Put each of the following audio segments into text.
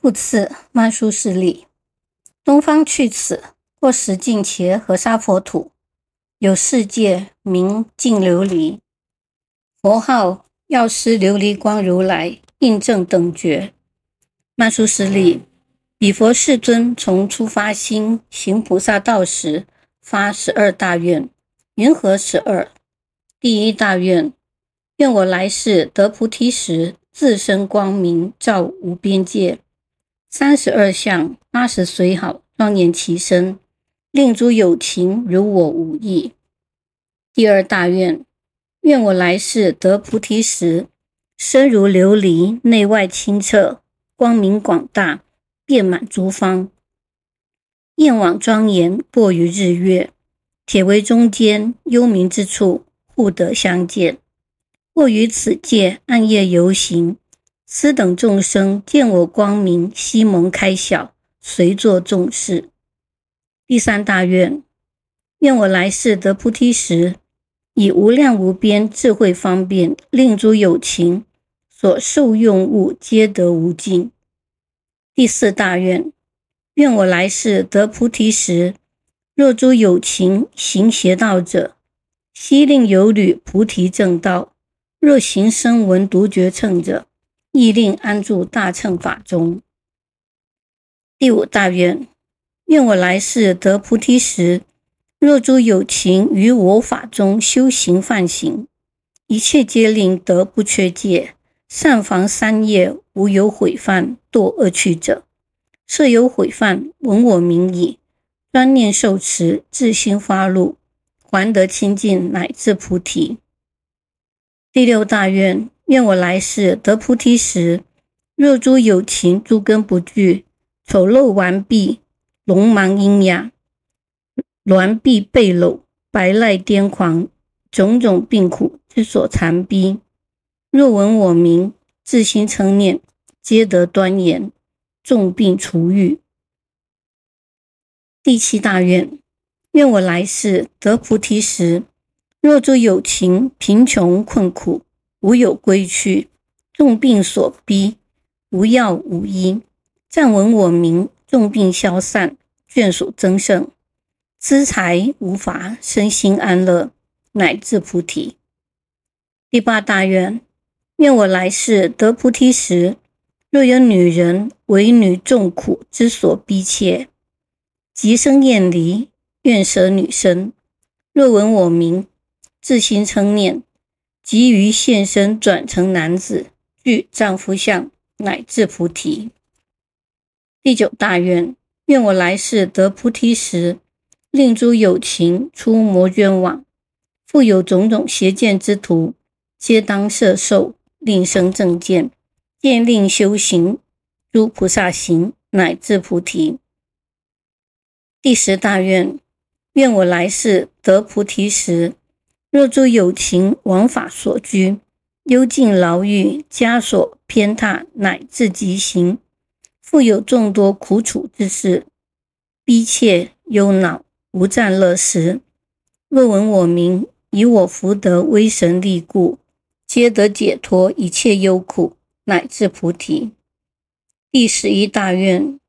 复次，曼殊室利，东方去此，或十境伽和沙佛土，有世界名净琉璃，佛号药师琉璃光如来，印证等觉。曼殊室利，彼佛世尊从初发心行菩萨道时，发十二大愿，云何十二？第一大愿，愿我来世得菩提时，自身光明照无边界。三十二相，八十随好，庄严其身，令诸有情如我无异。第二大愿，愿我来世得菩提时，身如琉璃，内外清澈，光明广大，遍满诸方，焰网庄严，过于日月，铁围中间，幽冥之处，互得相见。或于此界暗夜游行。斯等众生见我光明，悉蒙开晓，随作众事。第三大愿，愿我来世得菩提时，以无量无边智慧方便，令诸有情所受用物皆得无尽。第四大愿，愿我来世得菩提时，若诸有情行邪道者，悉令有履菩提正道；若行声闻独觉乘者，亦令安住大乘法中。第五大愿，愿我来世得菩提时，若诸有情于我法中修行犯行，一切皆令得不缺戒，善防三业，无有毁犯堕恶趣者。设有毁犯，闻我名已，专念受持，自心发露，还得清净，乃至菩提。第六大愿。愿我来世得菩提时，若诸有情诸根不具，丑陋顽婢，聋盲喑哑，挛臂背篓，白赖癫狂，种种病苦之所缠逼，若闻我名，自心称念，皆得端严，众病除愈。第七大愿，愿我来世得菩提时，若诸有情贫穷困苦。无有归去，重病所逼，无药无医。暂闻我名，重病消散，眷属增盛，资财无乏，身心安乐，乃至菩提。第八大愿：愿我来世得菩提时，若有女人为女众苦之所逼切，即生厌离，愿舍女身。若闻我名，自心称念。急于现身，转成男子，具丈夫相，乃至菩提。第九大愿：愿我来世得菩提时，令诸有情出魔圈网，复有种种邪见之徒，皆当摄受，令生正见，见令修行诸菩萨行，乃至菩提。第十大愿：愿我来世得菩提时。若诸有情枉法所居，幽禁牢狱，枷锁偏袒，乃至极刑，复有众多苦楚之事，逼切忧恼，无战乐时。若闻我名，以我福德威神力故，皆得解脱一切忧苦，乃至菩提。第十一大愿：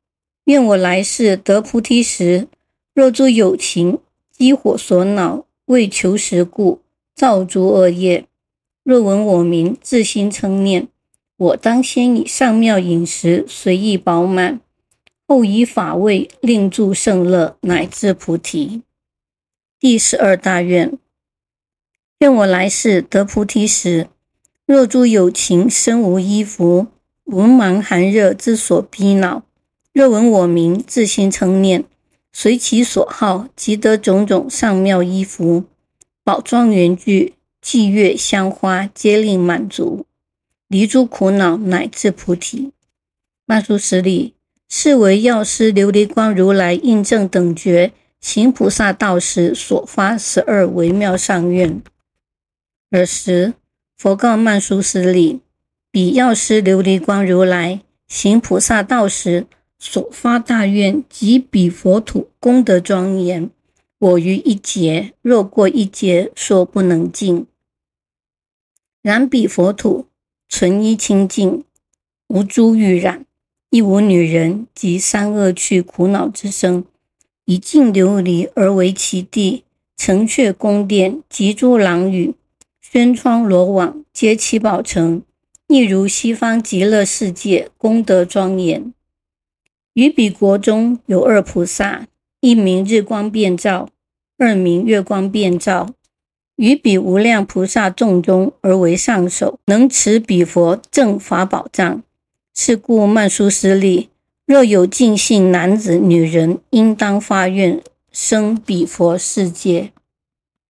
愿我来世得菩提时，若诸有情积火所恼。为求实故，造诸恶业。若闻我名，自心称念，我当先以上妙饮食随意饱满，后以法味令助圣乐，乃至菩提。第十二大愿：愿我来世得菩提时，若诸有情身无衣服，文盲寒热之所逼恼，若闻我名，自心称念。随其所好，即得种种上妙衣服、宝庄园具、祭乐香花，皆令满足，离诸苦恼，乃至菩提。曼殊室利，是为药师琉璃光如来印证等觉行菩萨道时所发十二微妙上愿。尔时，佛告曼殊室利：彼药师琉璃光如来行菩萨道时。所发大愿，及彼佛土功德庄严。我于一劫，若过一劫，说不能尽。然彼佛土纯一清净，无诸欲染，亦无女人及三恶趣苦恼之声，以净琉璃而为其地，城阙宫殿及诸廊宇，轩窗罗网，皆七宝城，亦如西方极乐世界，功德庄严。于彼国中有二菩萨，一名日光遍照，二名月光遍照。于彼无量菩萨众中而为上首，能持彼佛正法宝藏。是故曼殊师利，若有尽性男子、女人，应当发愿生彼佛世界。